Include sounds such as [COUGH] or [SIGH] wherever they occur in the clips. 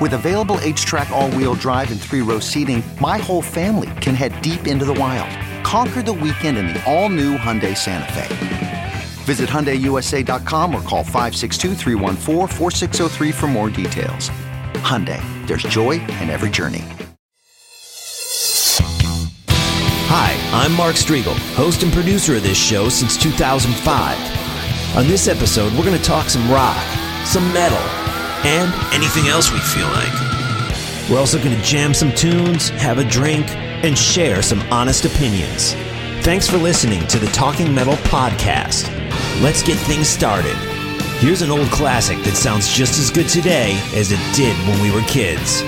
With available HTRAC, all wheel drive, and three row seating, my whole family can head deep into the wild. Conquer the weekend in the all-new Hyundai Santa Fe. Visit HyundaiUSA.com or call 562 for more details. Hyundai, there's joy in every journey. Hi, I'm Mark Strigl, host and producer of this show since 2005. On this episode, we're going to talk some rock, some metal, and anything else we feel like. We're also going to jam some tunes, have a drink, and share some honest opinions. Thanks for listening to the Talking Metal Podcast. Let's get things started. Here's an old classic that sounds just as good today as it did when we were kids.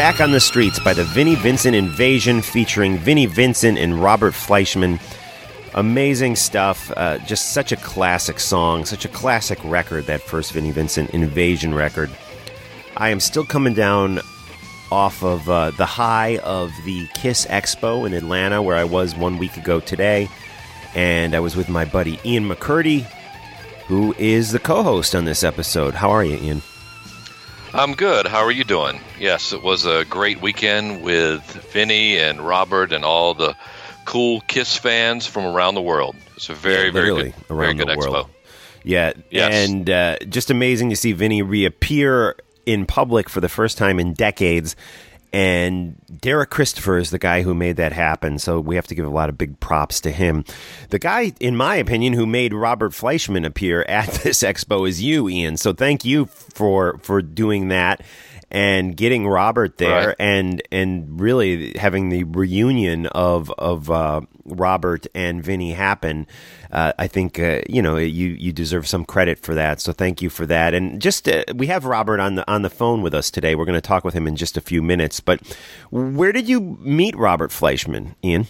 Back on the Streets by the Vinnie Vincent Invasion featuring Vinnie Vincent and Robert Fleischman. Amazing stuff. Uh, just such a classic song, such a classic record, that first Vinnie Vincent Invasion record. I am still coming down off of uh, the high of the Kiss Expo in Atlanta, where I was one week ago today. And I was with my buddy Ian McCurdy, who is the co host on this episode. How are you, Ian? I'm good. How are you doing? Yes, it was a great weekend with Vinny and Robert and all the cool Kiss fans from around the world. It's a very, yeah, very good, around very good the world. expo. Yeah, yes. and uh, just amazing to see Vinny reappear in public for the first time in decades and Derek Christopher is the guy who made that happen. So we have to give a lot of big props to him. The guy, in my opinion, who made Robert Fleischman appear at [LAUGHS] this expo is you, Ian. So thank you for for doing that and getting Robert there right. and and really having the reunion of of uh, Robert and Vinny happen. Uh, I think uh, you know you you deserve some credit for that. So thank you for that. And just uh, we have Robert on the on the phone with us today. We're going to talk with him in just a few minutes. But where did you meet Robert Fleischman, Ian?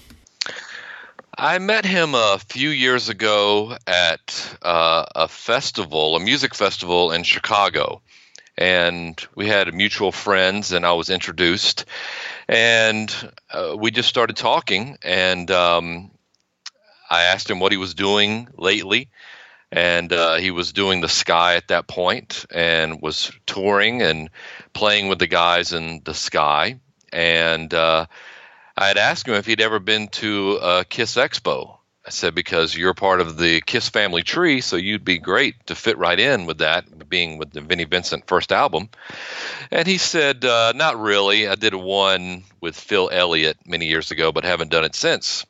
I met him a few years ago at uh, a festival, a music festival in Chicago and we had mutual friends, and I was introduced, and uh, we just started talking, and um, I asked him what he was doing lately, and uh, he was doing the Sky at that point, and was touring and playing with the guys in the Sky, and uh, I had asked him if he'd ever been to a Kiss Expo, I said, because you're part of the Kiss family tree, so you'd be great to fit right in with that, being with the Vinnie Vincent first album. And he said, uh, not really. I did one with Phil Elliott many years ago, but haven't done it since.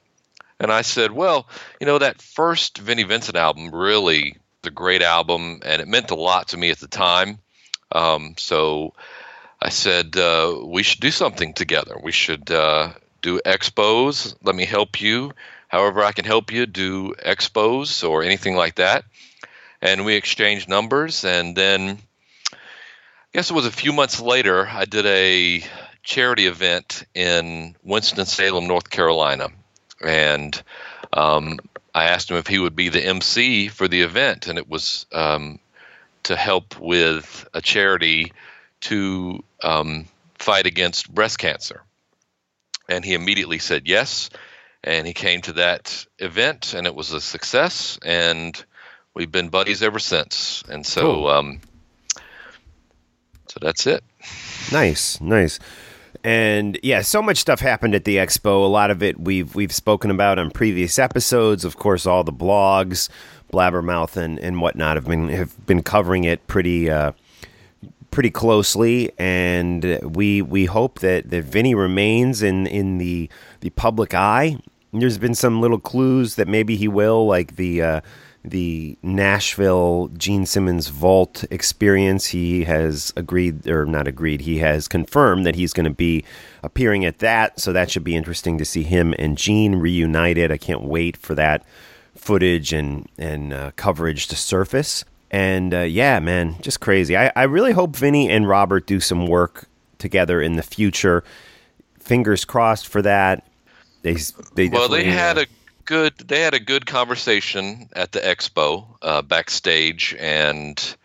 And I said, well, you know, that first Vinnie Vincent album really a great album, and it meant a lot to me at the time. Um, so I said, uh, we should do something together. We should uh, do expos. Let me help you however I can help you, do expos or anything like that. And we exchanged numbers. And then I guess it was a few months later, I did a charity event in Winston-Salem, North Carolina. And um, I asked him if he would be the MC for the event. And it was um, to help with a charity to um, fight against breast cancer. And he immediately said yes and he came to that event and it was a success and we've been buddies ever since. And so cool. um, so that's it. Nice nice. And yeah so much stuff happened at the expo. A lot of it we've we've spoken about on previous episodes. Of course all the blogs blabbermouth and and whatnot have been have been covering it pretty uh, pretty closely, and we we hope that that Vinny remains in in the the public eye there's been some little clues that maybe he will, like the uh, the Nashville Gene Simmons Vault experience. He has agreed, or not agreed, he has confirmed that he's going to be appearing at that. So that should be interesting to see him and Gene reunited. I can't wait for that footage and and uh, coverage to surface. And uh, yeah, man, just crazy. I, I really hope Vinny and Robert do some work together in the future. Fingers crossed for that. They they well they had uh, a good they had a good conversation at the expo uh, backstage and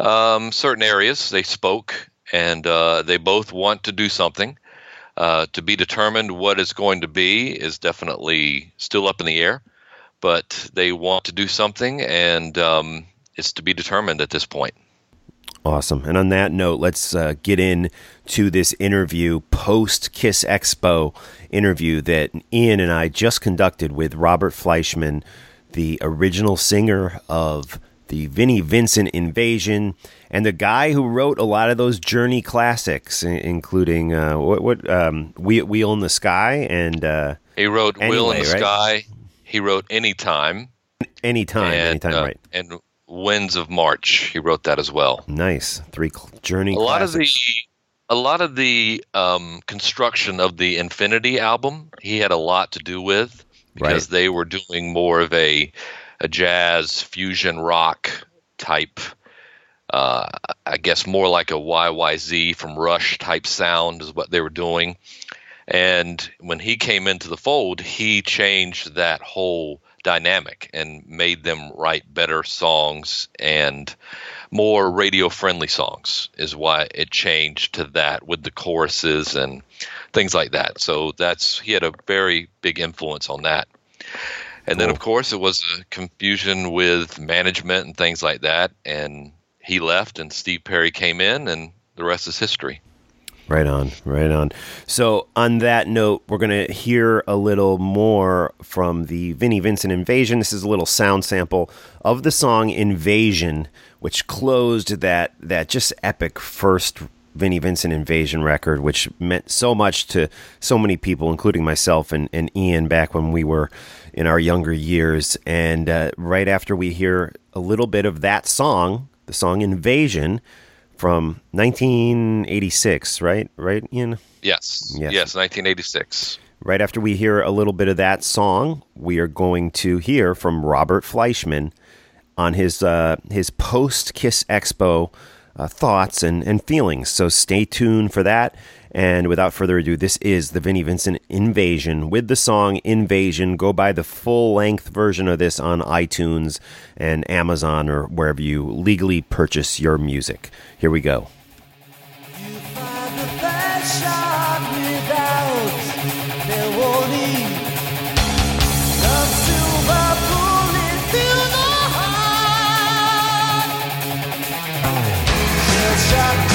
um, certain areas they spoke and uh, they both want to do something. Uh, to be determined what it's going to be is definitely still up in the air, but they want to do something and um, it's to be determined at this point. Awesome. And on that note, let's uh, get in to this interview, post Kiss Expo interview that Ian and I just conducted with Robert Fleischman, the original singer of the Vinnie Vincent Invasion, and the guy who wrote a lot of those Journey classics, including uh, what, what um, Wheel in the Sky and uh, he wrote anyway, Wheel in the right? Sky. He wrote Anytime. Anytime, and, anytime, uh, right? And Winds of March. He wrote that as well. Nice three Journey. A classics. lot of the a lot of the um, construction of the Infinity album, he had a lot to do with because right. they were doing more of a a jazz fusion rock type uh, I guess more like a YYZ from Rush type sound is what they were doing. And when he came into the fold, he changed that whole dynamic and made them write better songs and more radio friendly songs is why it changed to that with the choruses and things like that. So that's he had a very big influence on that. And cool. then of course it was a confusion with management and things like that and he left and Steve Perry came in and the rest is history. Right on, right on. So, on that note, we're going to hear a little more from the Vinnie Vincent Invasion. This is a little sound sample of the song Invasion, which closed that, that just epic first Vinnie Vincent Invasion record, which meant so much to so many people, including myself and, and Ian back when we were in our younger years. And uh, right after we hear a little bit of that song, the song Invasion, from 1986, right? Right, Ian? Yes. Yes, yes 1986. Right after we hear a little bit of that song, we are going to hear from Robert Fleischman on his uh, his post Kiss Expo uh, thoughts and, and feelings. So stay tuned for that. And without further ado, this is the Vinnie Vincent Invasion with the song Invasion. Go buy the full length version of this on iTunes and Amazon or wherever you legally purchase your music. Here we go. shot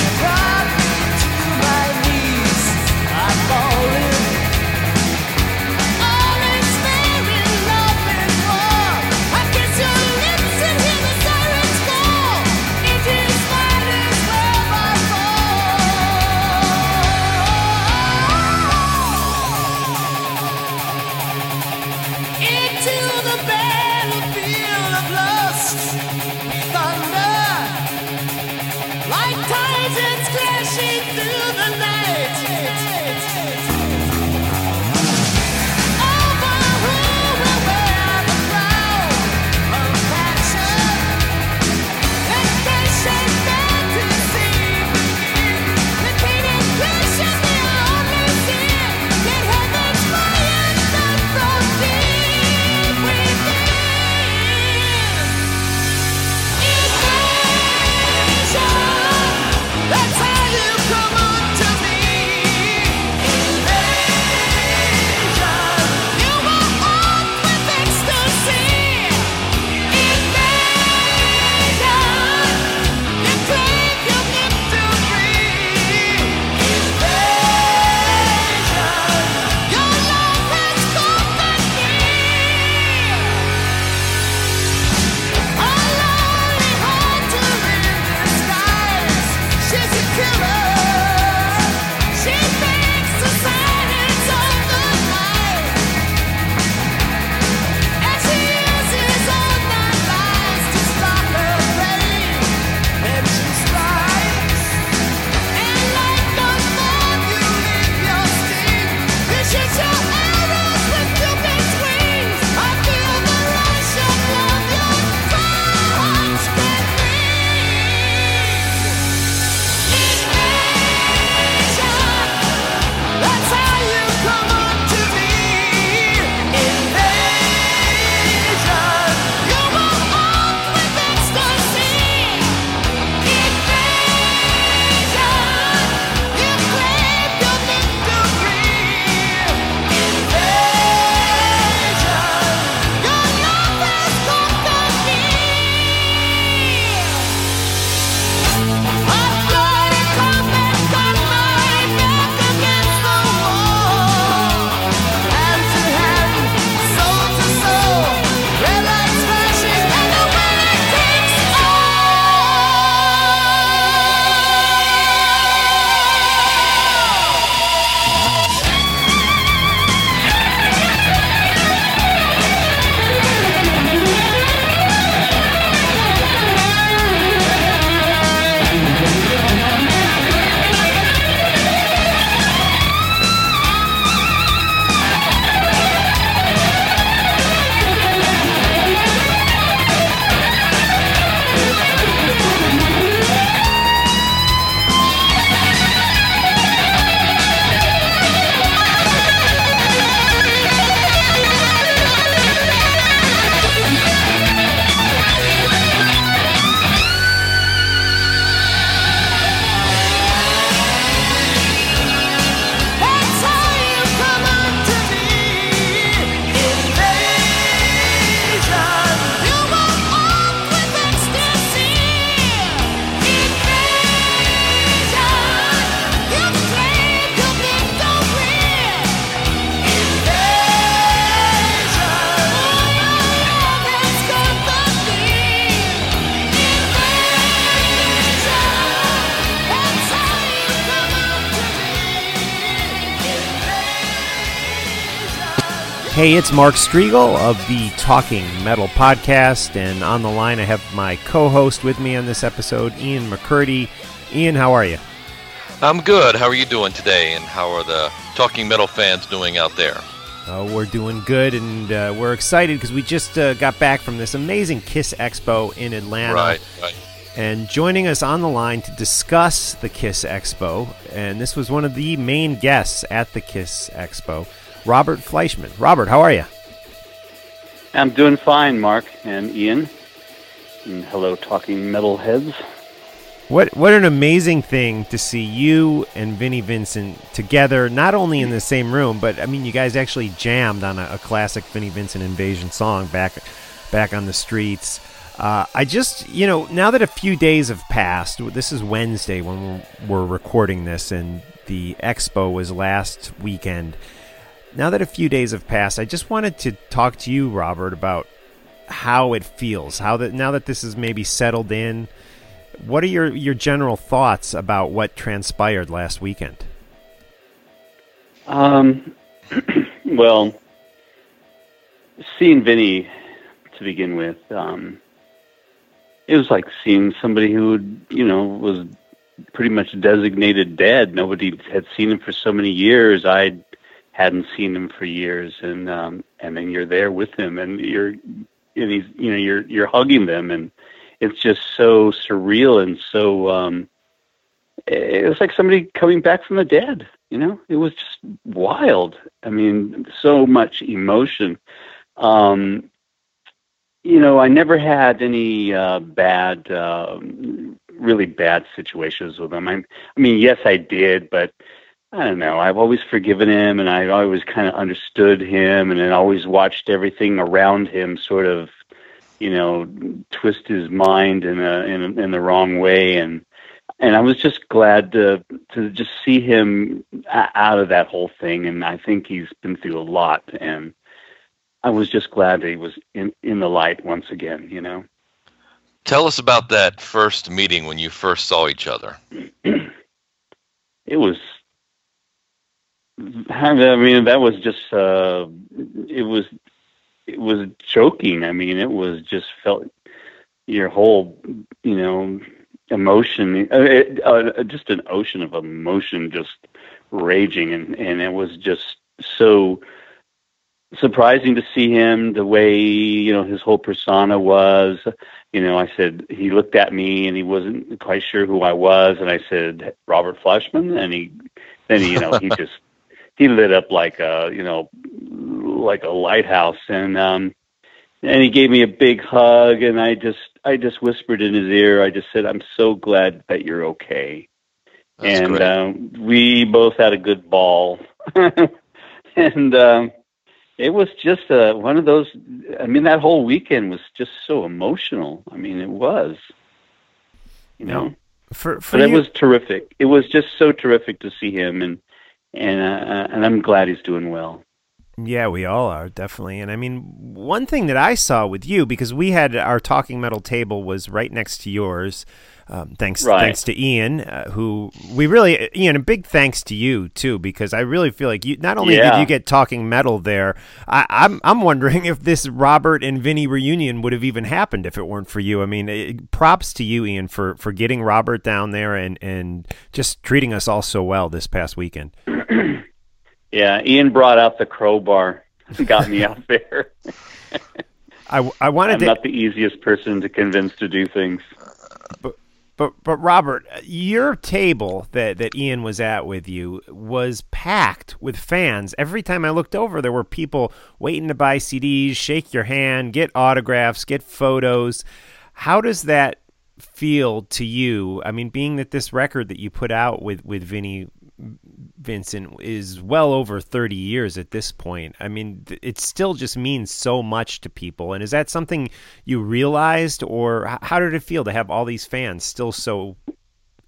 Hey, it's Mark Strigl of the Talking Metal podcast, and on the line I have my co-host with me on this episode, Ian McCurdy. Ian, how are you? I'm good. How are you doing today? And how are the Talking Metal fans doing out there? Uh, we're doing good, and uh, we're excited because we just uh, got back from this amazing Kiss Expo in Atlanta. Right, right. And joining us on the line to discuss the Kiss Expo, and this was one of the main guests at the Kiss Expo, Robert Fleischman. Robert, how are you? I'm doing fine, Mark and Ian. And hello, talking metalheads. What what an amazing thing to see you and Vinnie Vincent together, not only in the same room, but I mean, you guys actually jammed on a, a classic Vinnie Vincent Invasion song back back on the streets. Uh, I just, you know, now that a few days have passed, this is Wednesday when we're, we're recording this, and the expo was last weekend. Now that a few days have passed, I just wanted to talk to you, Robert, about how it feels. How that now that this is maybe settled in, what are your your general thoughts about what transpired last weekend? Um, [CLEARS THROAT] well, seeing Vinny to begin with, um, it was like seeing somebody who, you know, was pretty much designated dead. Nobody had seen him for so many years. I hadn't seen him for years, and um, and then you're there with him, and you're, and he's, you know, you're you're hugging them, and it's just so surreal and so. Um, it was like somebody coming back from the dead. You know, it was just wild. I mean, so much emotion. Um, you know, I never had any uh, bad, uh, really bad situations with him. I, I mean, yes, I did, but I don't know. I've always forgiven him, and I always kind of understood him, and then always watched everything around him sort of, you know, twist his mind in a in, a, in the wrong way, and and I was just glad to to just see him out of that whole thing. And I think he's been through a lot, and I was just glad that he was in in the light once again. You know. Tell us about that first meeting when you first saw each other. [CLEARS THROAT] it was I mean, that was just uh, it was it was choking. I mean, it was just felt your whole you know emotion, uh, it, uh, just an ocean of emotion, just raging, and and it was just so surprising to see him the way you know his whole persona was. You know i said he looked at me and he wasn't quite sure who i was. And i said robert fleischman? And he then you know he [LAUGHS] just he lit up like a you know like a lighthouse. And um and he gave me a big hug and i just i just whispered in his ear. I just said i'm so glad that you're okay. That's and um we both had a good ball. [LAUGHS] And um it was just uh one of those i mean that whole weekend was just so emotional. I mean it was. You know? For for but it you, was terrific. It was just so terrific to see him. And and uh, and I'm glad he's doing well. Yeah, we all are definitely. And I mean, one thing that I saw with you because we had our talking metal table was right next to yours. Um, thanks, Right. thanks to Ian, uh, who we really, Ian, a big thanks to you too, because I really feel like you not only did you get talking metal there, I, I'm I'm wondering if this Robert and Vinny reunion would have even happened if it weren't for you. I mean, it, props to you, Ian, for for getting Robert down there and and just treating us all so well this past weekend. Yeah, Ian brought out the crowbar, got me [LAUGHS] out there. [LAUGHS] I, I wanted I'm to not the easiest person to convince to do things. But but but Robert, your table that that Ian was at with you was packed with fans. Every time I looked over, there were people waiting to buy CDs, shake your hand, get autographs, get photos. How does that feel to you? I mean, being that this record that you put out with with Vinny Vincent is well over 30 years at this point. I mean, it still just means so much to people. And is that something you realized, or how did it feel to have all these fans still so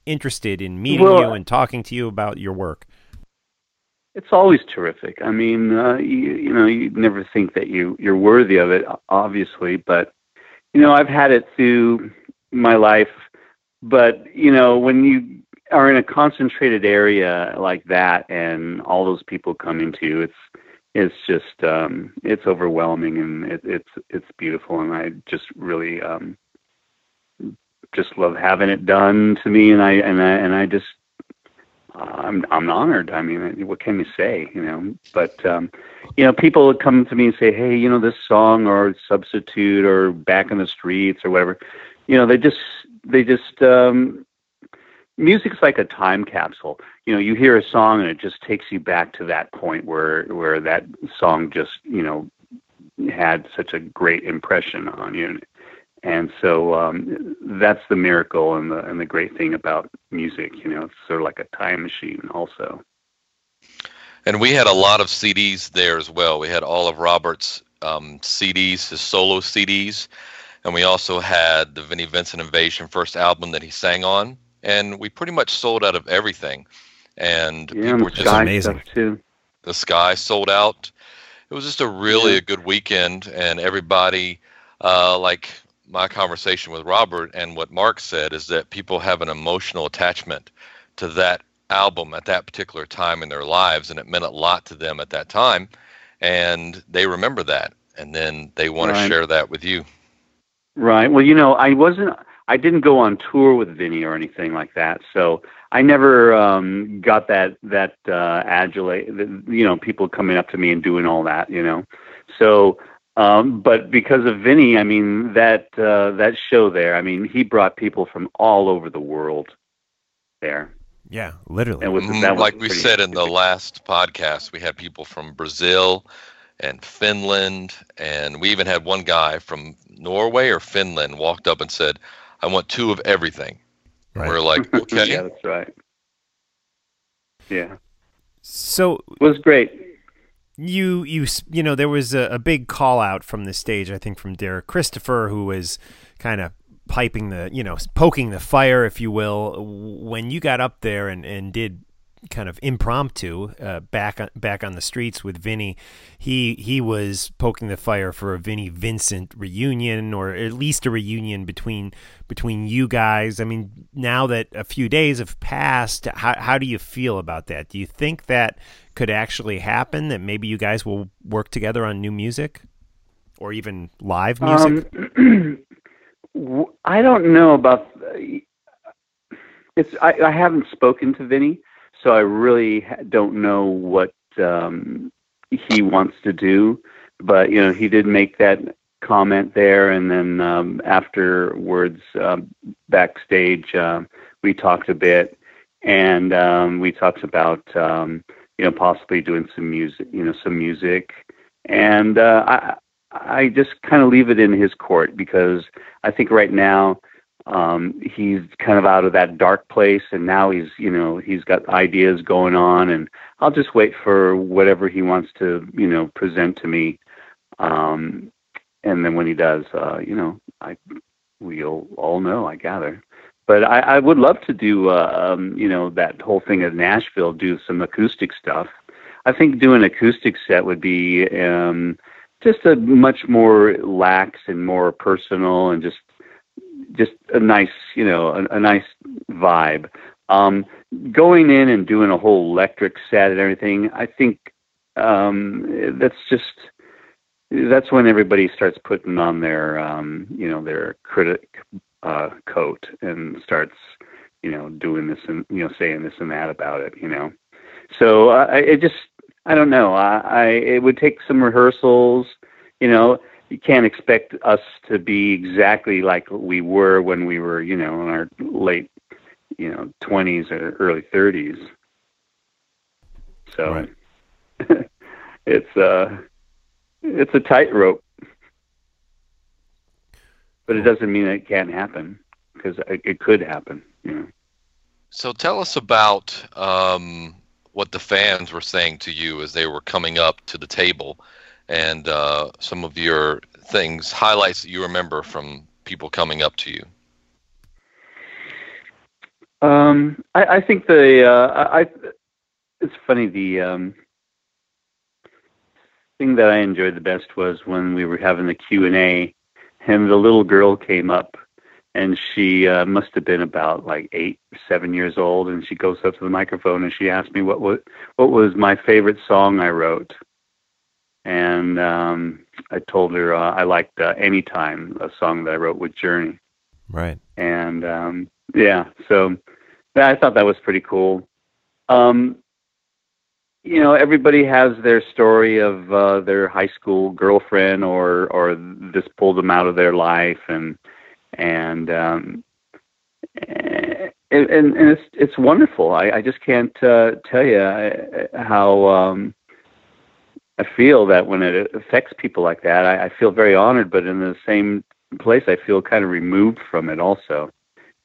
interested in meeting Well, you and talking to you about your work? It's always terrific. I mean, uh, you, you know, you never think that you you're worthy of it, obviously, but you know, I've had it through my life. But you know, when you are in a concentrated area like that, and all those people coming to it's it's just um, it's overwhelming and it, it's it's beautiful, and I just really um, just love having it done to me, and I and I and I just I'm I'm honored. I mean, what can you say, you know? But um, you know, people come to me and say, "Hey, you know, this song or substitute or back in the streets or whatever." You know, they just they just um, music's like a time capsule. You know, you hear a song and it just takes you back to that point where where that song just you know had such a great impression on you. And so um, that's the miracle and the and the great thing about music. You know, it's sort of like a time machine, also. And we had a lot of CDs there as well. We had all of Robert's um, CDs, his solo CDs, and we also had the Vinnie Vincent Invasion first album that he sang on. And we pretty much sold out of everything. And yeah, people were just amazing. too. The Sky sold out. It was just a really yeah. a good weekend, and everybody, uh, like my conversation with Robert and what Mark said is that people have an emotional attachment to that album at that particular time in their lives, and it meant a lot to them at that time, and they remember that, and then they want right. to share that with you. Right. Well, you know, I wasn't. I didn't go on tour with Vinnie or anything like that, so I never um, got that that uh, adulate. You know, people coming up to me and doing all that. You know, so um, but because of Vinnie, I mean that uh, that show there. I mean, he brought people from all over the world there. Yeah, literally. And was, mm, like we said in the last podcast, we had people from Brazil and Finland, and we even had one guy from Norway or Finland walked up and said, "I want two of everything." Right. We're like, [LAUGHS] okay, yeah, that's right. Yeah. So it was great you you you know there was a, a, big call out from the stage i think from derek christopher who was kind of piping the you know poking the fire if you will when you got up there and and did kind of impromptu uh, back on, back on the streets with Vinny. He he was poking the fire for a Vinny Vincent reunion, or at least a reunion between between you guys. I mean, now that a few days have passed, how how do you feel about that? Do you think that could actually happen? That maybe you guys will work together on new music, or even live music? [CLEARS THROAT] Um, I don't know about. It's I, I haven't spoken to Vinnie so I really don't know what um, he wants to do. But you know, he did make that comment there, and then um, afterwards, um, backstage, uh, we talked a bit, and um, we talked about um, you know possibly doing some music, you know, some music, and uh, I I just kind of leave it in his court because I think right now um, he's kind of out of that dark place and now he's you know he's got ideas going on and i'll just wait for whatever he wants to you know present to me. Um, and then when he does uh, you know i we'll all know i gather. But i, I would love to do uh, um, you know that whole thing at nashville do some acoustic stuff. I think doing acoustic set would be um, just a much more lax and more personal and just just a nice, you know, a, a nice vibe. Um, going in and doing a whole electric set and everything, I think um, that's just that's when everybody starts putting on their um, you know their critic uh, coat and starts you know doing this and you know saying this and that about it. You know, so I, it just I don't know. I, I it would take some rehearsals. You know, you can't expect us to be exactly like we were when we were, you know, in our late, you know, twenties or early thirties. So right. [LAUGHS] it's uh it's a tightrope, but it doesn't mean it can't happen because it could happen. You know. So tell us about um, what the fans were saying to you as they were coming up to the table and uh, some of your things, highlights that you remember from people coming up to you? Um, I, I, think the uh, I, it's funny the um, thing that I enjoyed the best was when we were having the Q and A, and the little girl came up, and she uh, must have been about like eight, seven years old, and she goes up to the microphone and she asked me what what what was my favorite song I wrote, and um, I told her uh, I liked uh, "Anytime," a song that I wrote with Journey. Right. And um, yeah, so I thought that was pretty cool. Um, you know, everybody has their story of uh, their high school girlfriend, or or this pulled them out of their life, and and um, and, and, and it's it's wonderful. I, I just can't uh, tell you uh, how um, I feel that when it affects people like that. I, I feel very honored, but in the same place, I feel kind of removed from it also.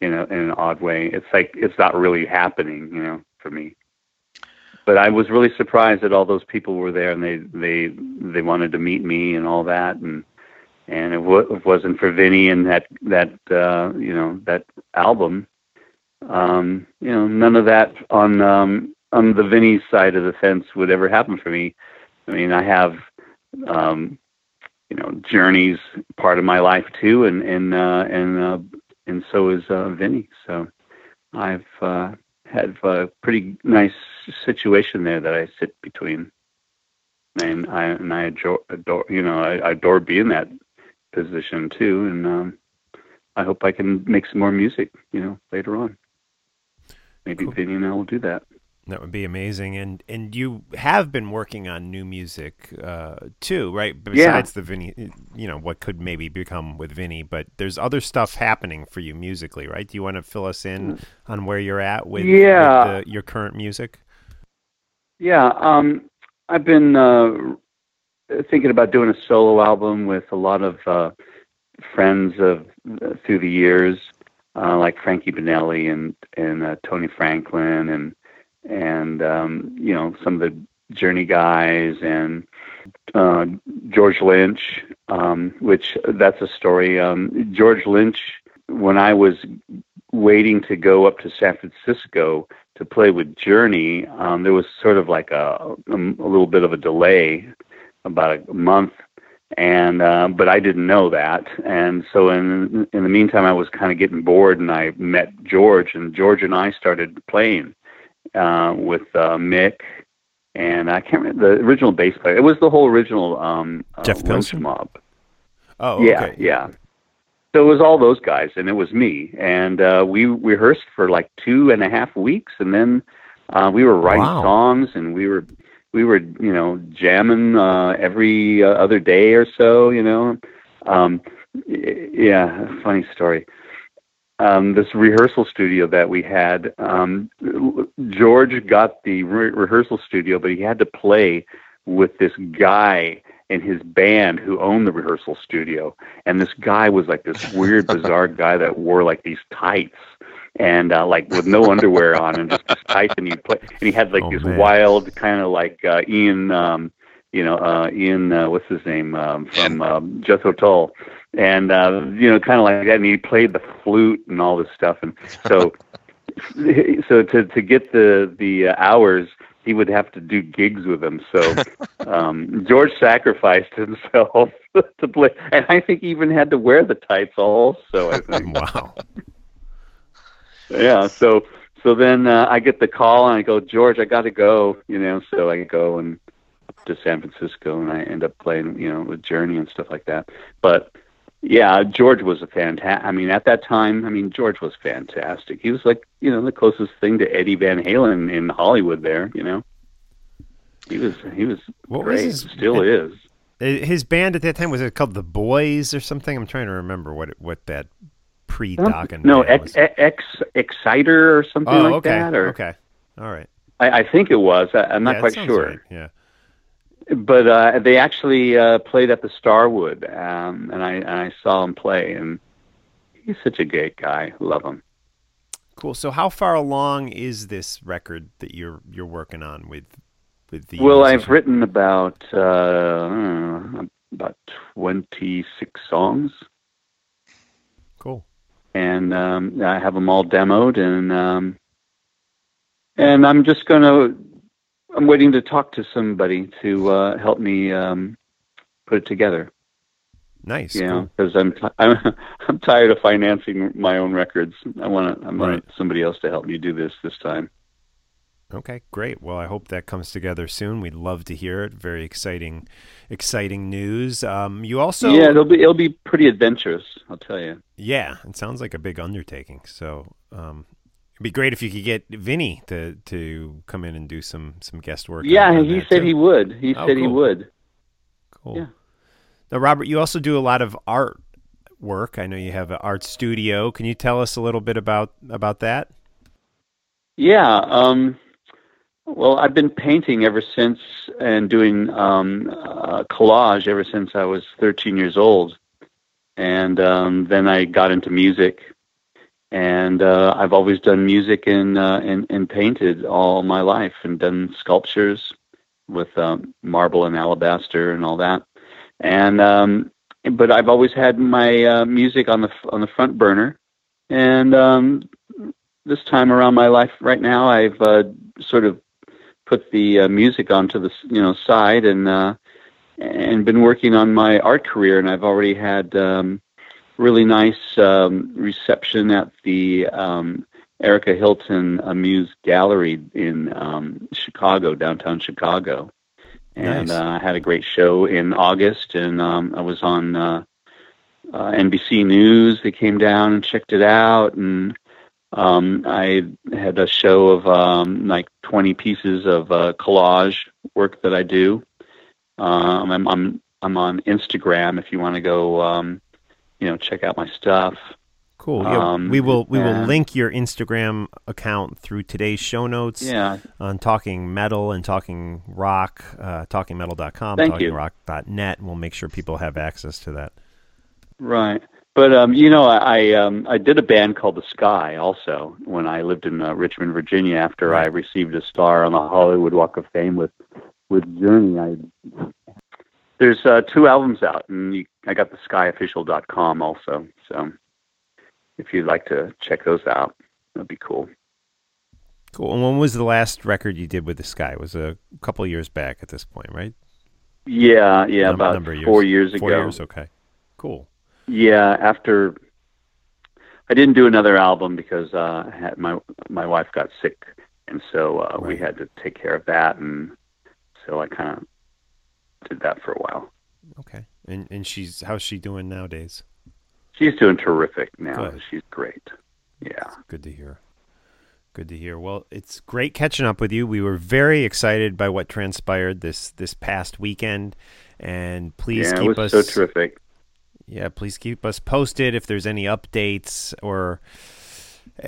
You know, in an odd way. It's like it's not really happening. You know, for me but I was really surprised that all those people were there and they they they wanted to meet me and all that and and it, w- it wasn't for Vinny and that that uh, you know that album, um, you know none of that on um, on the Vinny side of the fence would ever happen for me. I mean, I have um, you know journeys part of my life too, and and uh, and uh, and so is uh, Vinny. So I've uh, had a pretty nice situation there that I sit between, and I and I adore, adore you know I, I adore being that position too, and um, I hope I can make some more music, you know, later on. Maybe cool. Vinny and I will do that. That would be amazing, and and you have been working on new music uh, too, right? Besides yeah. the Vinny, you know, what could maybe become with Vinny, but there's other stuff happening for you musically, right? Do you want to fill us in on where you're at with, yeah. with the, your current music? Yeah, um, I've been uh, thinking about doing a solo album with a lot of uh, friends of uh, through the years, uh, like Frankie Banali and and uh, Tony Franklin and and um, you know some of the Journey guys and uh, George Lynch, um, which that's a story. Um, George Lynch, when I was waiting to go up to San Francisco to play with Journey, um, there was sort of like a, a, a little bit of a delay, about a month, and uh, but I didn't know that, and so in in the meantime, I was kind of getting bored, and I met George, and George and I started playing uh, with uh, Mick, and I can't remember the original bass player. It was the whole original um, uh, Jeff Pilson mob. Oh, okay. yeah, yeah. So it was all those guys, and it was me, and uh, we rehearsed for like two and a half weeks, and then uh, we were writing wow. songs, and we were we were you know jamming uh, every uh, other day or so, you know. Um, yeah, funny story. Um, this rehearsal studio that we had, um, George got the re- rehearsal studio, but he had to play with this guy in his band who owned the rehearsal studio. And this guy was like this weird, bizarre [LAUGHS] guy that wore like these tights and uh, like with no underwear on and just tights. And he play, and he had like oh, this man. wild kind of like uh, Ian, um, you know, uh, Ian, uh, what's his name um, from um, Jethro Tull, and uh, you know, kind of like that. And he played the flute and all this stuff. And so, [LAUGHS] so to to get the the uh, hours he would have to do gigs with him. So [LAUGHS] um, George sacrificed himself [LAUGHS] to play, and I think he even had to wear the tights also. I think. wow. yeah. So so then uh, I get the call and I go, George, I got to go. You know, so I go and to San Francisco and I end up playing, you know, with Journey and stuff like that. But yeah, George was a fantastic. I mean, at that time, I mean, George was fantastic. He was like, you know, the closest thing to Eddie Van Halen in Hollywood. There, you know, he was he was What was his- Still is. Uh, his band at that time was it called the Boys or something? I'm trying to remember what it, what that pre Dokken no, band X. X Exciter or something oh, like okay, that. Or okay, all right. I, I think it was. I, I'm not Yeah, quite sure. right, Yeah. But uh, they actually uh, played at the Starwood, um, and I and I saw him play, and he's such a great guy. Love him. Cool. So, how far along is this record that you're you're working on with with the? Well, I've written about uh, know, about twenty six songs, Cool. and um, I have them all demoed, and um, and I'm just gonna. I'm waiting to talk to somebody to uh, help me um, put it together. Nice. cool. because I'm, t- [LAUGHS] I'm I'm tired of financing my own records. I want to I want Right. somebody else to help me do this this time. Okay, great. Well, I hope that comes together soon. We'd love to hear it. Very exciting, exciting news. Um, you also yeah, it'll be it'll be pretty adventurous. I'll tell you. Yeah, it sounds like a big undertaking. So um, it'd be great if you could get Vinnie to to come in and do some some guest work. Yeah, he said too. he would. He Oh, said he would. Cool. Yeah. Now, Robert, you also do a lot of art work. I know you have an art studio. Can you tell us a little bit about about that? Yeah. Um, well, I've been painting ever since and doing um, uh, collage ever since I was 13 years old. And um, then I got into music. And uh, I've always done music and, uh, and, and painted all my life and done sculptures with um, marble and alabaster and all that. And um, but I've always had my uh, music on the on the front burner. And um, this time around my life right now i've uh, sort of put the uh, music onto the you know side and uh, and been working on my art career and i've already had um, really nice um, reception at the um, erica hilton Asmus gallery in um, chicago downtown chicago and Nice. uh, i had a great show in august and um, i was on uh, uh, nbc news they came down and checked it out and um, I had a show of um, like 20 pieces of uh, collage work that I do. Um, I'm, I'm I'm on Instagram if you want to go, um, you know, check out my stuff. Cool. Yeah, Um, we will we will link your Instagram account through today's show notes Yeah, on Talking Metal and Talking Rock, uh, TalkingMetal.com, Thank. TalkingRock.net, and we'll make sure people have access to that. right. But um, you know, I I, um, I did a band called The Sky also when I lived in uh, Richmond, Virginia. After I received a star on the Hollywood Walk of Fame with with Journey, I there's uh, two albums out, and you, I got the skyofficial.com also. So if you'd like to check those out, that'd be cool. Cool. And when was the last record you did with the Sky? It was a couple years back at this point, right? Yeah, yeah, Num- about of four years ago. Four years. Okay. Cool. Yeah, after I didn't do another album because uh, had my my wife got sick, and so uh, we had to take care of that, and so I kind of did that for a while. Okay. And and she's how's she doing nowadays? She's doing terrific now. Good. She's great. Yeah. Good to hear. Good to hear. Well, it's great catching up with you. We were very excited by what transpired this this past weekend, and please yeah, keep us so terrific. yeah, please keep us posted if there's any updates or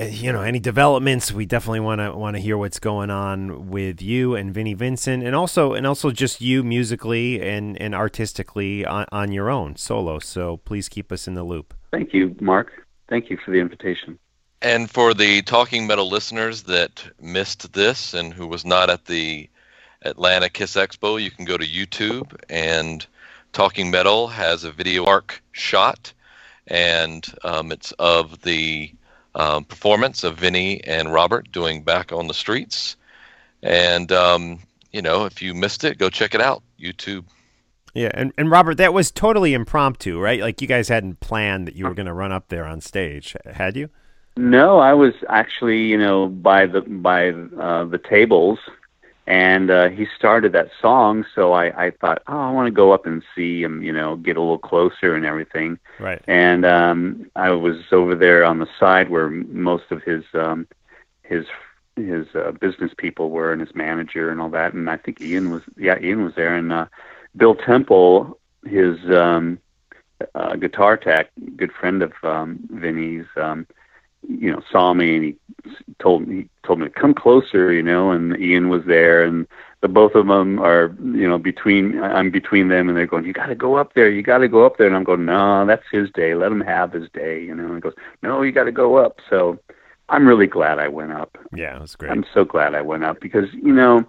you know any developments. We definitely want to want to hear what's going on with you and Vinnie Vincent, and also and also just you musically and and artistically on, on your own solo. So please keep us in the loop. Thank you, Mark. Thank you for the invitation. And for the Talking Metal listeners that missed this and who was not at the Atlanta Kiss Expo, you can go to YouTube and Talking Metal has a video arc shot, and um, it's of the um, performance of Vinnie and Robert doing Back on the Streets. And, um, you know, if you missed it, go check it out. YouTube. Yeah, and, and Robert, that was totally impromptu, right? Like you guys hadn't planned that you were going to run up there on stage, had you? No, I was actually, you know, by the by uh, the tables, and uh, he started that song. So I, I thought, oh, I want to go up and see him, you know, get a little closer and everything. Right. And um, I was over there on the side where most of his um, his his uh, business people were, and his manager and all that. And I think Ian was, yeah, Ian was there, and uh, Bill Temple, his um, uh, guitar tech, good friend of um, Vinnie's. Um, you know, saw me and he told me he told me to come closer, you know, and Ian was there and the both of them are, you know, between I'm between them and they're going, You gotta go up there, you gotta go up there and I'm going, No, that's his day, let him have his day, you know, and he goes, No, you gotta go up. So I'm really glad I went up. Yeah, it was great. I'm so glad I went up because, you know,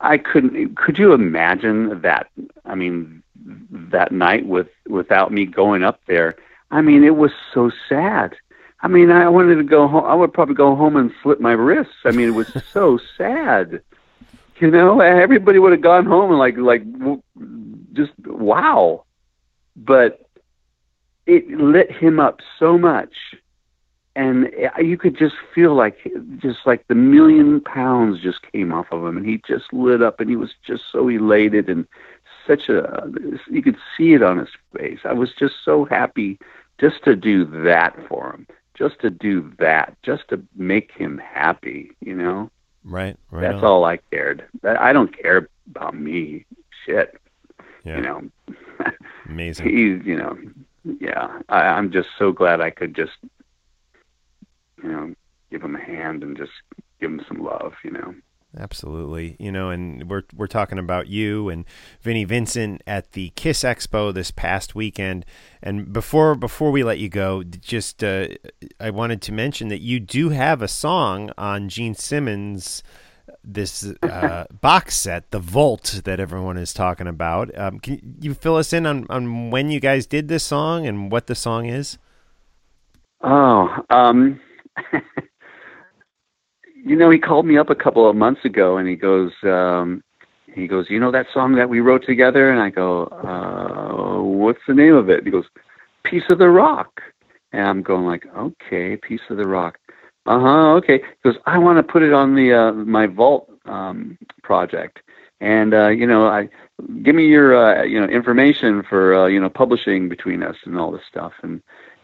I couldn't could you imagine that I mean that night with without me going up there. I mean, it was so sad. I mean, I wanted to go home. I would probably go home and slit my wrists. I mean, it was [LAUGHS] so sad. You know, everybody would have gone home and like, like, w- just wow. But it lit him up so much and eh, you could just feel like just like the million pounds just came off of him and he just lit up and he was just so elated and such a you could see it on his face i was just so happy just to do that for him just to do that just to make him happy you know? Right, right that's on. all i cared. I don't care about me shit Yeah. you know? [LAUGHS] Amazing. He's you know yeah I, i'm just so glad i could just you know give him a hand and just give him some love you know Absolutely. You know, and we're we're talking about you and Vinnie Vincent at the Kiss Expo this past weekend. And before before we let you go, just uh, I wanted to mention that you do have a song on Gene Simmons this uh, [LAUGHS] box set, the Vault that everyone is talking about. Um, can you fill us in on, on when you guys did this song and what the song is? Oh, um, [LAUGHS] you know, he called me up a couple of months ago, and he goes, um, he goes, you know that song that we wrote together, and I go, uh, what's the name of it? He goes, Piece of the Rock, and I'm going like, okay, Piece of the Rock, uh huh, okay. He goes, I want to put it on the uh, my Vault um, project, and uh, you know, I give me your uh, you know information for uh, you know publishing between us and all this stuff, and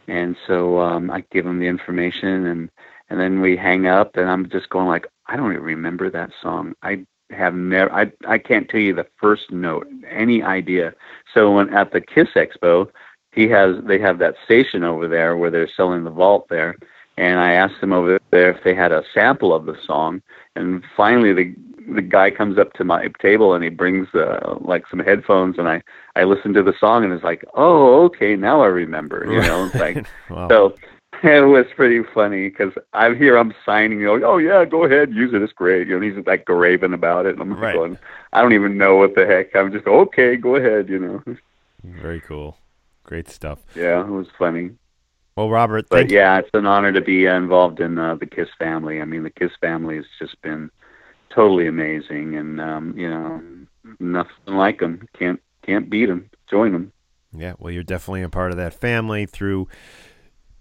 and so um, I give him the information and and then we hang up and I'm just going like I don't even remember that song. I have never I I can't tell you the first note, any idea. So when at the Kiss Expo, he has they have that station over there where they're selling the vault there. And I asked them over there if they had a sample of the song. And finally the the guy comes up to my table and he brings uh, like some headphones and I I listen to the song and it's like, "Oh, okay, now I remember." You know, it's like [LAUGHS] Wow. so [LAUGHS] it was pretty funny because I'm here, I'm signing, you know, oh yeah, go ahead, use it, it's great. You know, he's like raving about it, and I'm Right. going, I don't even know what the heck. I'm just okay, go ahead, you know. Very cool. Great stuff. Yeah, it was funny. Well, Robert, But yeah, it's an honor to be uh, involved in uh, the Kiss family. I mean, the Kiss family has just been totally amazing, and um, you know, nothing like them. Can't can't beat them. Join them. Yeah, well, you're definitely a part of that family through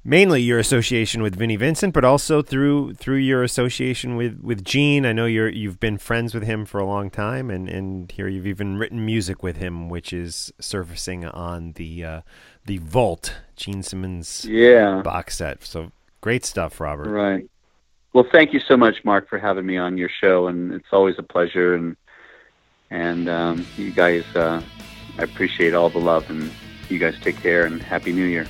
mainly your association with Vinnie Vincent, but also through through your association with with Gene. I know you're you've been friends with him for a long time, and and here you've even written music with him, which is surfacing on the uh, the Vault Gene Simmons Yeah. box set. So great stuff, Robert. Right. Well, thank you so much, Mark, for having me on your show, and it's always a pleasure. And and um, you guys, uh, I appreciate all the love, and you guys take care and happy New Year.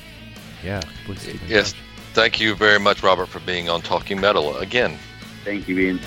Yeah. please Yes, touch. thank you very much, Robert, for being on Talking Metal again. Thank you, Ian.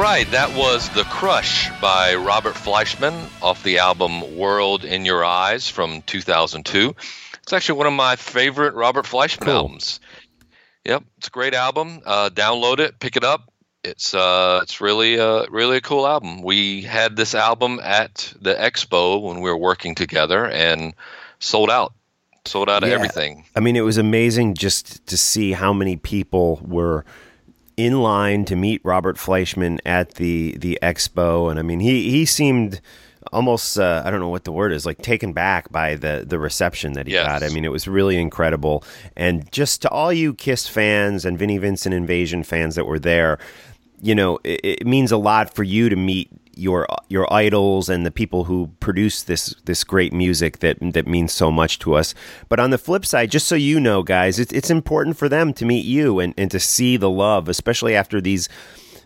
All right, that was The Crush by Robert Fleischman off the album World in Your Eyes from 2002. It's actually one of my favorite Robert Fleischman Cool. albums. Yep, it's a great album. Uh, download it, pick it up. It's uh, it's really uh, really a cool album. We had this album at the expo when we were working together and sold out, sold out of everything. I mean, it was amazing just to see how many people were in line to meet Robert Fleischman at the the expo, and I mean, he he seemed almost uh, I don't know what the word is like taken back by the the reception that he Yes. got. I mean, it was really incredible, and just to all you Kiss fans and Vinnie Vincent Invasion fans that were there, you know, it, it means a lot for you to meet your your idols and the people who produce this this great music that that means so much to us. But on the flip side, just so you know, guys, it's it's important for them to meet you and, and to see the love, especially after these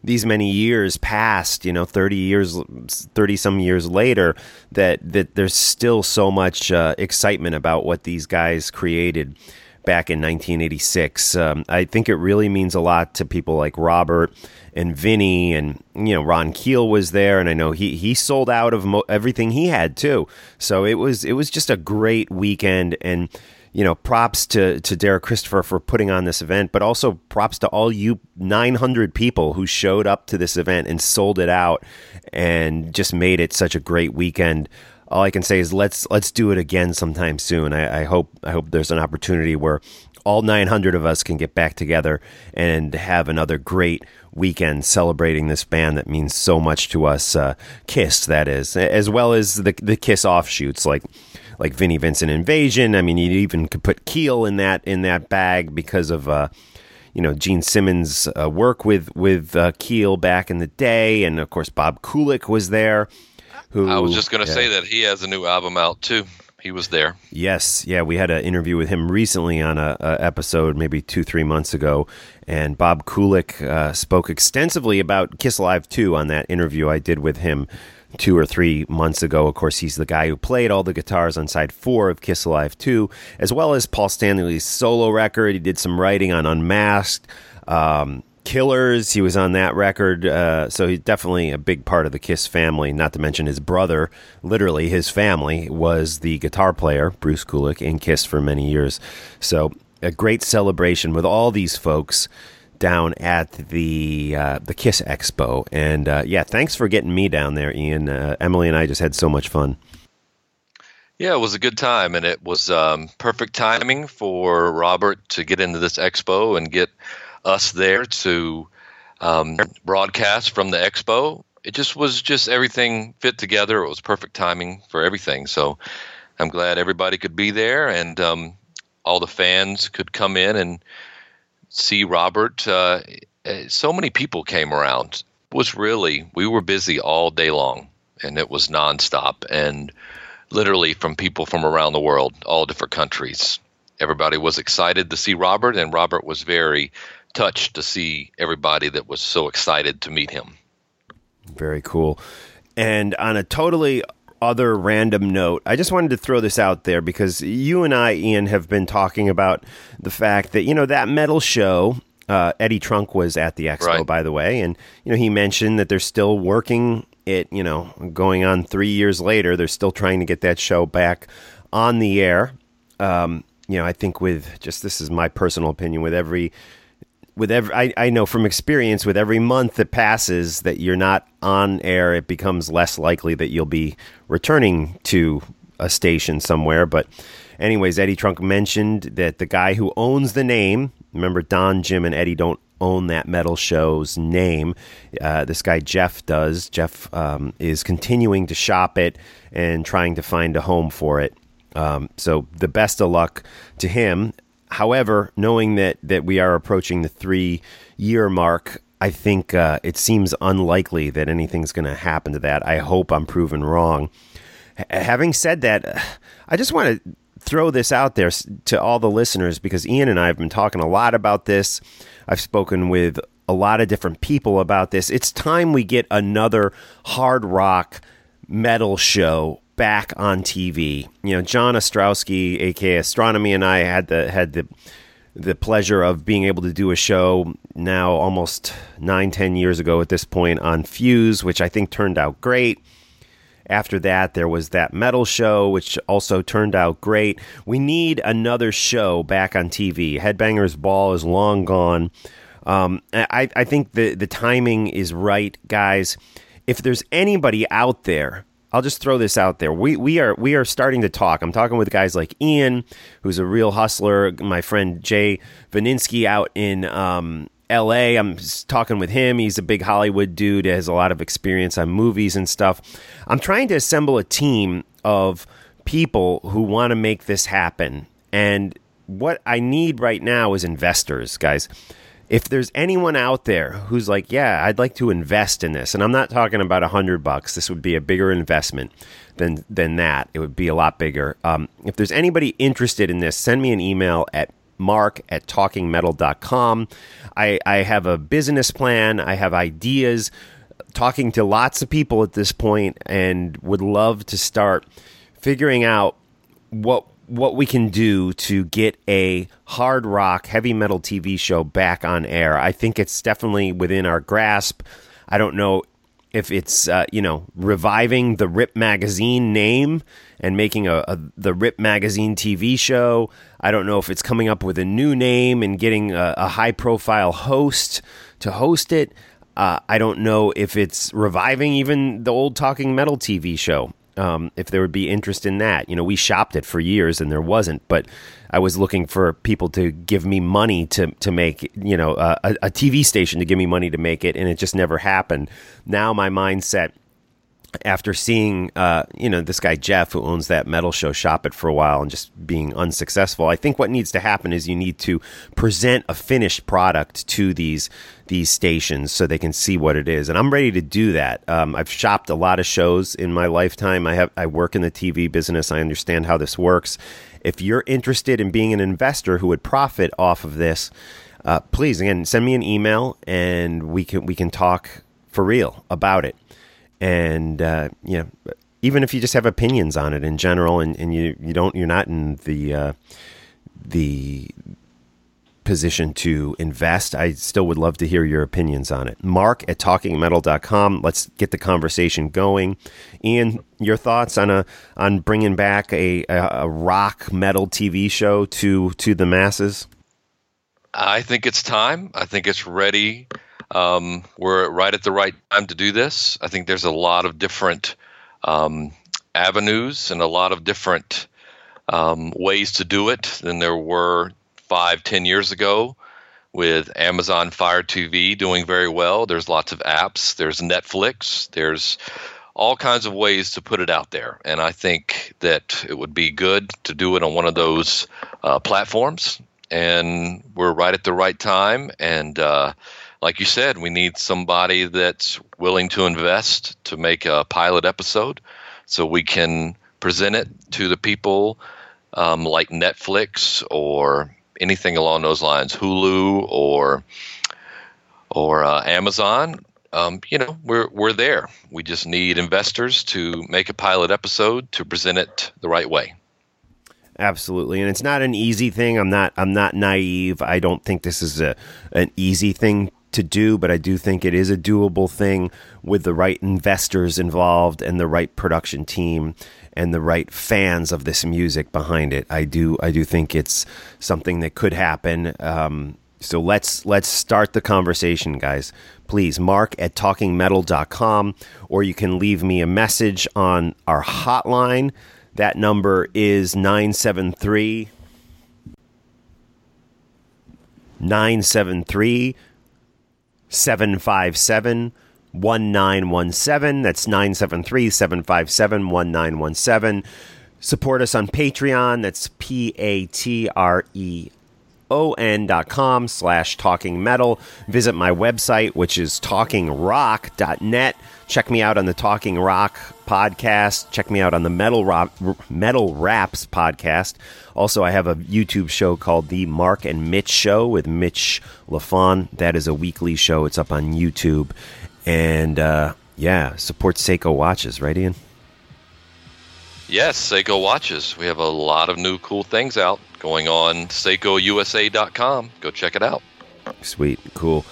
these many years passed, you know, 30 years 30 some years later that that there's still so much uh, excitement about what these guys created back in 1986. Um, I think it really means a lot to people like Robert and Vinnie, and you know Ron Keel was there, and I know he he sold out of mo- everything he had too. So it was it was just a great weekend, and you know props to to Derek Christopher for putting on this event, but also props to all you 900 people who showed up to this event and sold it out, and just made it such a great weekend all I can say is let's let's do it again sometime soon. I, I hope I hope there's an opportunity where all 900 of us can get back together and have another great weekend celebrating this band that means so much to us. Uh, Kiss, that is, as well as the the Kiss offshoots like like Vinnie Vincent Invasion. I mean, you even could put Keel in that in that bag because of. Uh, you know Gene Simmons' uh, work with with uh, Keel back in the day, and of course Bob Kulick was there. Who I was just going to yeah. say that he has a new album out too. He was there. Yes, yeah, we had an interview with him recently on a, a episode, maybe two, three months ago, and Bob Kulick uh, spoke extensively about Kiss Alive 2 on that interview I did with him two or three months ago. Of course, he's the guy who played all the guitars on side four of Kiss Alive 2, as well as Paul Stanley's solo record. He did some writing on Unmasked. Um, Killers, he was on that record, uh, so he's definitely a big part of the Kiss family. Not to mention his brother, literally his family, was the guitar player Bruce Kulick in Kiss for many years. So a great celebration with all these folks down at the uh, the Kiss Expo, and uh, yeah, thanks for getting me down there, Ian. Uh, Emily and I just had so much fun. Yeah, it was a good time, and it was um, perfect timing for Robert to get into this expo and get us there to um, broadcast from the expo. It just was just everything fit together. It was perfect timing for everything. So I'm glad everybody could be there, and um, all the fans could come in and see Robert. Uh, eh, so many people came around. It was really we were busy all day long, and it was nonstop and literally from people from around the world, all different countries. Everybody was excited to see Robert, and Robert was very touched to see everybody that was so excited to meet him. Very cool. And on a totally other random note, I just wanted to throw this out there because you and I, Ian, have been talking about the fact that, you know, that metal show, uh, Eddie Trunk was at the expo, Right. by the way. And, you know, he mentioned that they're still working it, you know, going on three years later. They're still trying to get that show back on the air. Um, you know, I think with just this is my personal opinion, with every with every I, I know from experience with every month that passes that you're not on air it becomes less likely that you'll be returning to a station somewhere. But anyways eddie trunk mentioned that the guy who owns the name remember don jim and eddie don't own that metal show's name. Uh, this guy jeff does. Jeff um, is continuing to shop it and trying to find a home for it. Um, so the best of luck to him However, knowing that that we are approaching the three year mark, I think uh, it seems unlikely that anything's going to happen to that. I hope I'm proven wrong. H- having said that, [SIGHS] I just want to throw this out there to all the listeners because Ian and I have been talking a lot about this. I've spoken with a lot of different people about this. It's time we get another hard rock metal show back on TV. You know, John Ostrowski, aka Astronomy, and I had the had the the pleasure of being able to do a show now almost nine, ten years ago at this point on Fuse, which I think turned out great. After that, there was that metal show, which also turned out great. We need another show back on TV. Headbangers Ball is long gone. Um, I, I think the, the timing is right, guys. If there's anybody out there, I'll just throw this out there. We, we are we are starting to talk. I'm talking with guys like Ian, who's a real hustler. My friend Jay Vaninsky out in um, LA. I'm talking with him. He's a big Hollywood dude, has a lot of experience on movies and stuff. I'm trying to assemble a team of people who want to make this happen. And what I need right now is investors, guys. If there's anyone out there who's like, yeah, I'd like to invest in this, and I'm not talking about a hundred bucks. This would be a bigger investment than than that. It would be a lot bigger. Um, if there's anybody interested in this, send me an email at mark at talkingmetal.com. I, I have a business plan, I have ideas, talking to lots of people at this point, and would love to start figuring out what what we can do to get a hard rock heavy metal TV show back on air. I think it's definitely within our grasp. I don't know if it's uh, you know reviving the Rip magazine name and making a, a the Rip magazine TV show. I don't know if it's coming up with a new name and getting a, a high profile host to host it. Uh, I don't know if it's reviving even the old Talking Metal TV show. Um, if there would be interest in that, you know, we shopped it for years and there wasn't, but I was looking for people to give me money to to make, you know, a, a TV station to give me money to make it, and it just never happened. Now my mindset after seeing uh, you know this guy Jeff who owns that metal show shop it for a while and just being unsuccessful, I think what needs to happen is you need to present a finished product to these these stations so they can see what it is, and I'm ready to do that. Um, I've shopped a lot of shows in my lifetime. I have I work in the TV business. I understand how this works. If you're interested in being an investor who would profit off of this, uh, please again send me an email and we can we can talk for real about it and uh, you know even if you just have opinions on it in general and, and you, you don't you're not in the uh, the position to invest i still would love to hear your opinions on it mark at talkingmetal.com let's get the conversation going ian your thoughts on a on bringing back a, a, rock metal tv show to to the masses I think it's time. I think it's ready. Um, we're right at the right time to do this. I think there's a lot of different um, avenues and a lot of different um, ways to do it than there were five, ten years ago. With Amazon Fire TV doing very well, there's lots of apps. There's Netflix. There's all kinds of ways to put it out there, and I think that it would be good to do it on one of those uh, platforms and we're right at the right time. And uh, like you said, we need somebody that's willing to invest to make a pilot episode, so we can present it to the people um, like Netflix or anything along those lines, Hulu or or uh, Amazon. Um, you know, we're we're there. We just need investors to make a pilot episode to present it the right way. Absolutely, and it's not an easy thing. I'm not. I'm not naive. I don't think this is a an easy thing to do, but I do think it is a doable thing with the right investors involved and the right production team and the right fans of this music behind it. I do. I do think it's something that could happen. Um, so let's let's start the conversation, guys. Please, mark at talkingmetal.com, or you can leave me a message on our hotline. That number is 973 973 757 1917. That's 973 757 1917. Support us on Patreon. That's P A T R E O-N dot com slash talking metal. Visit my website, which is talkingrock.net. Check me out on the Talking Rock podcast. Check me out on the Metal Rock, Metal Raps podcast. Also, I have a YouTube show called The Mark and Mitch Show with Mitch LaFon. That is a weekly show. It's up on YouTube. And uh, yeah, support Seiko watches, right, Ian? Yes, Seiko watches. We have a lot of new cool things out going on SeikoUSA.com. Go check it out. Sweet, cool.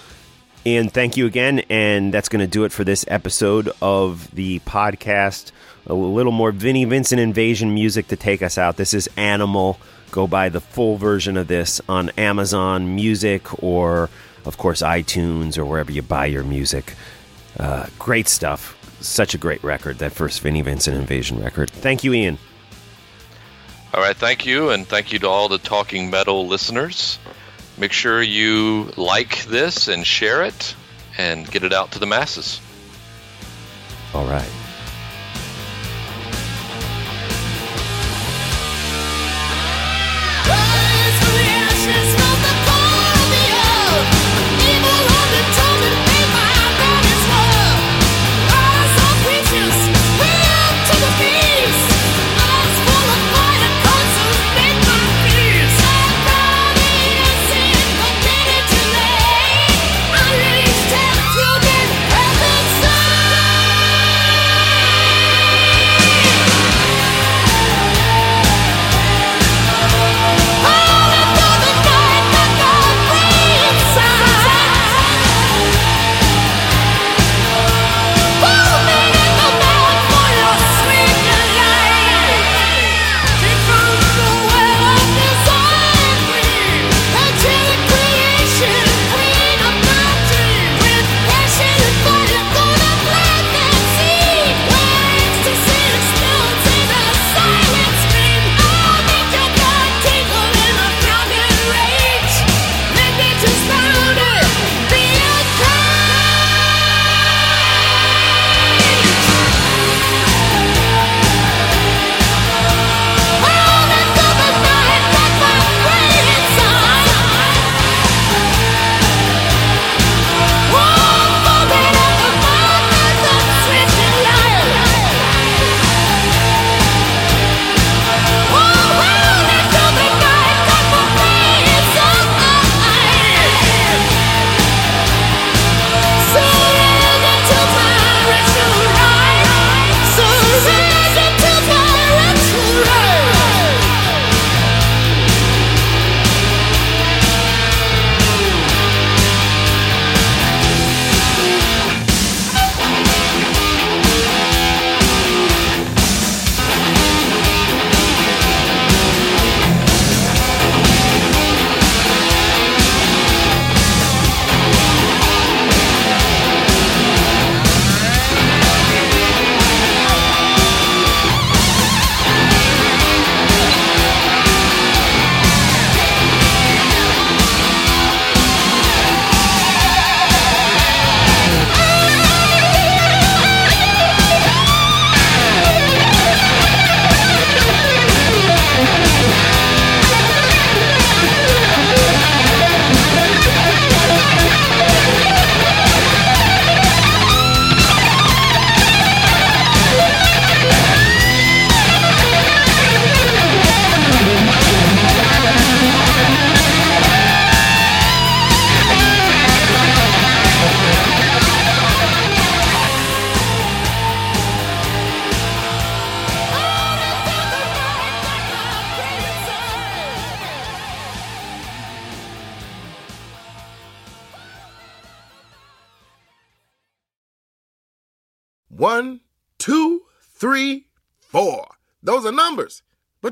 Ian, thank you again, and that's going to do it for this episode of the podcast. A little more Vinnie Vincent Invasion music to take us out. This is Animal. Go buy the full version of this on Amazon Music or, of course, iTunes or wherever you buy your music. Uh, great stuff. Such a great record, that first Vinnie Vincent Invasion record. Thank you, Ian. All right, thank you, and thank you to all the Talking Metal listeners. Make sure you like this and share it and get it out to the masses. All right.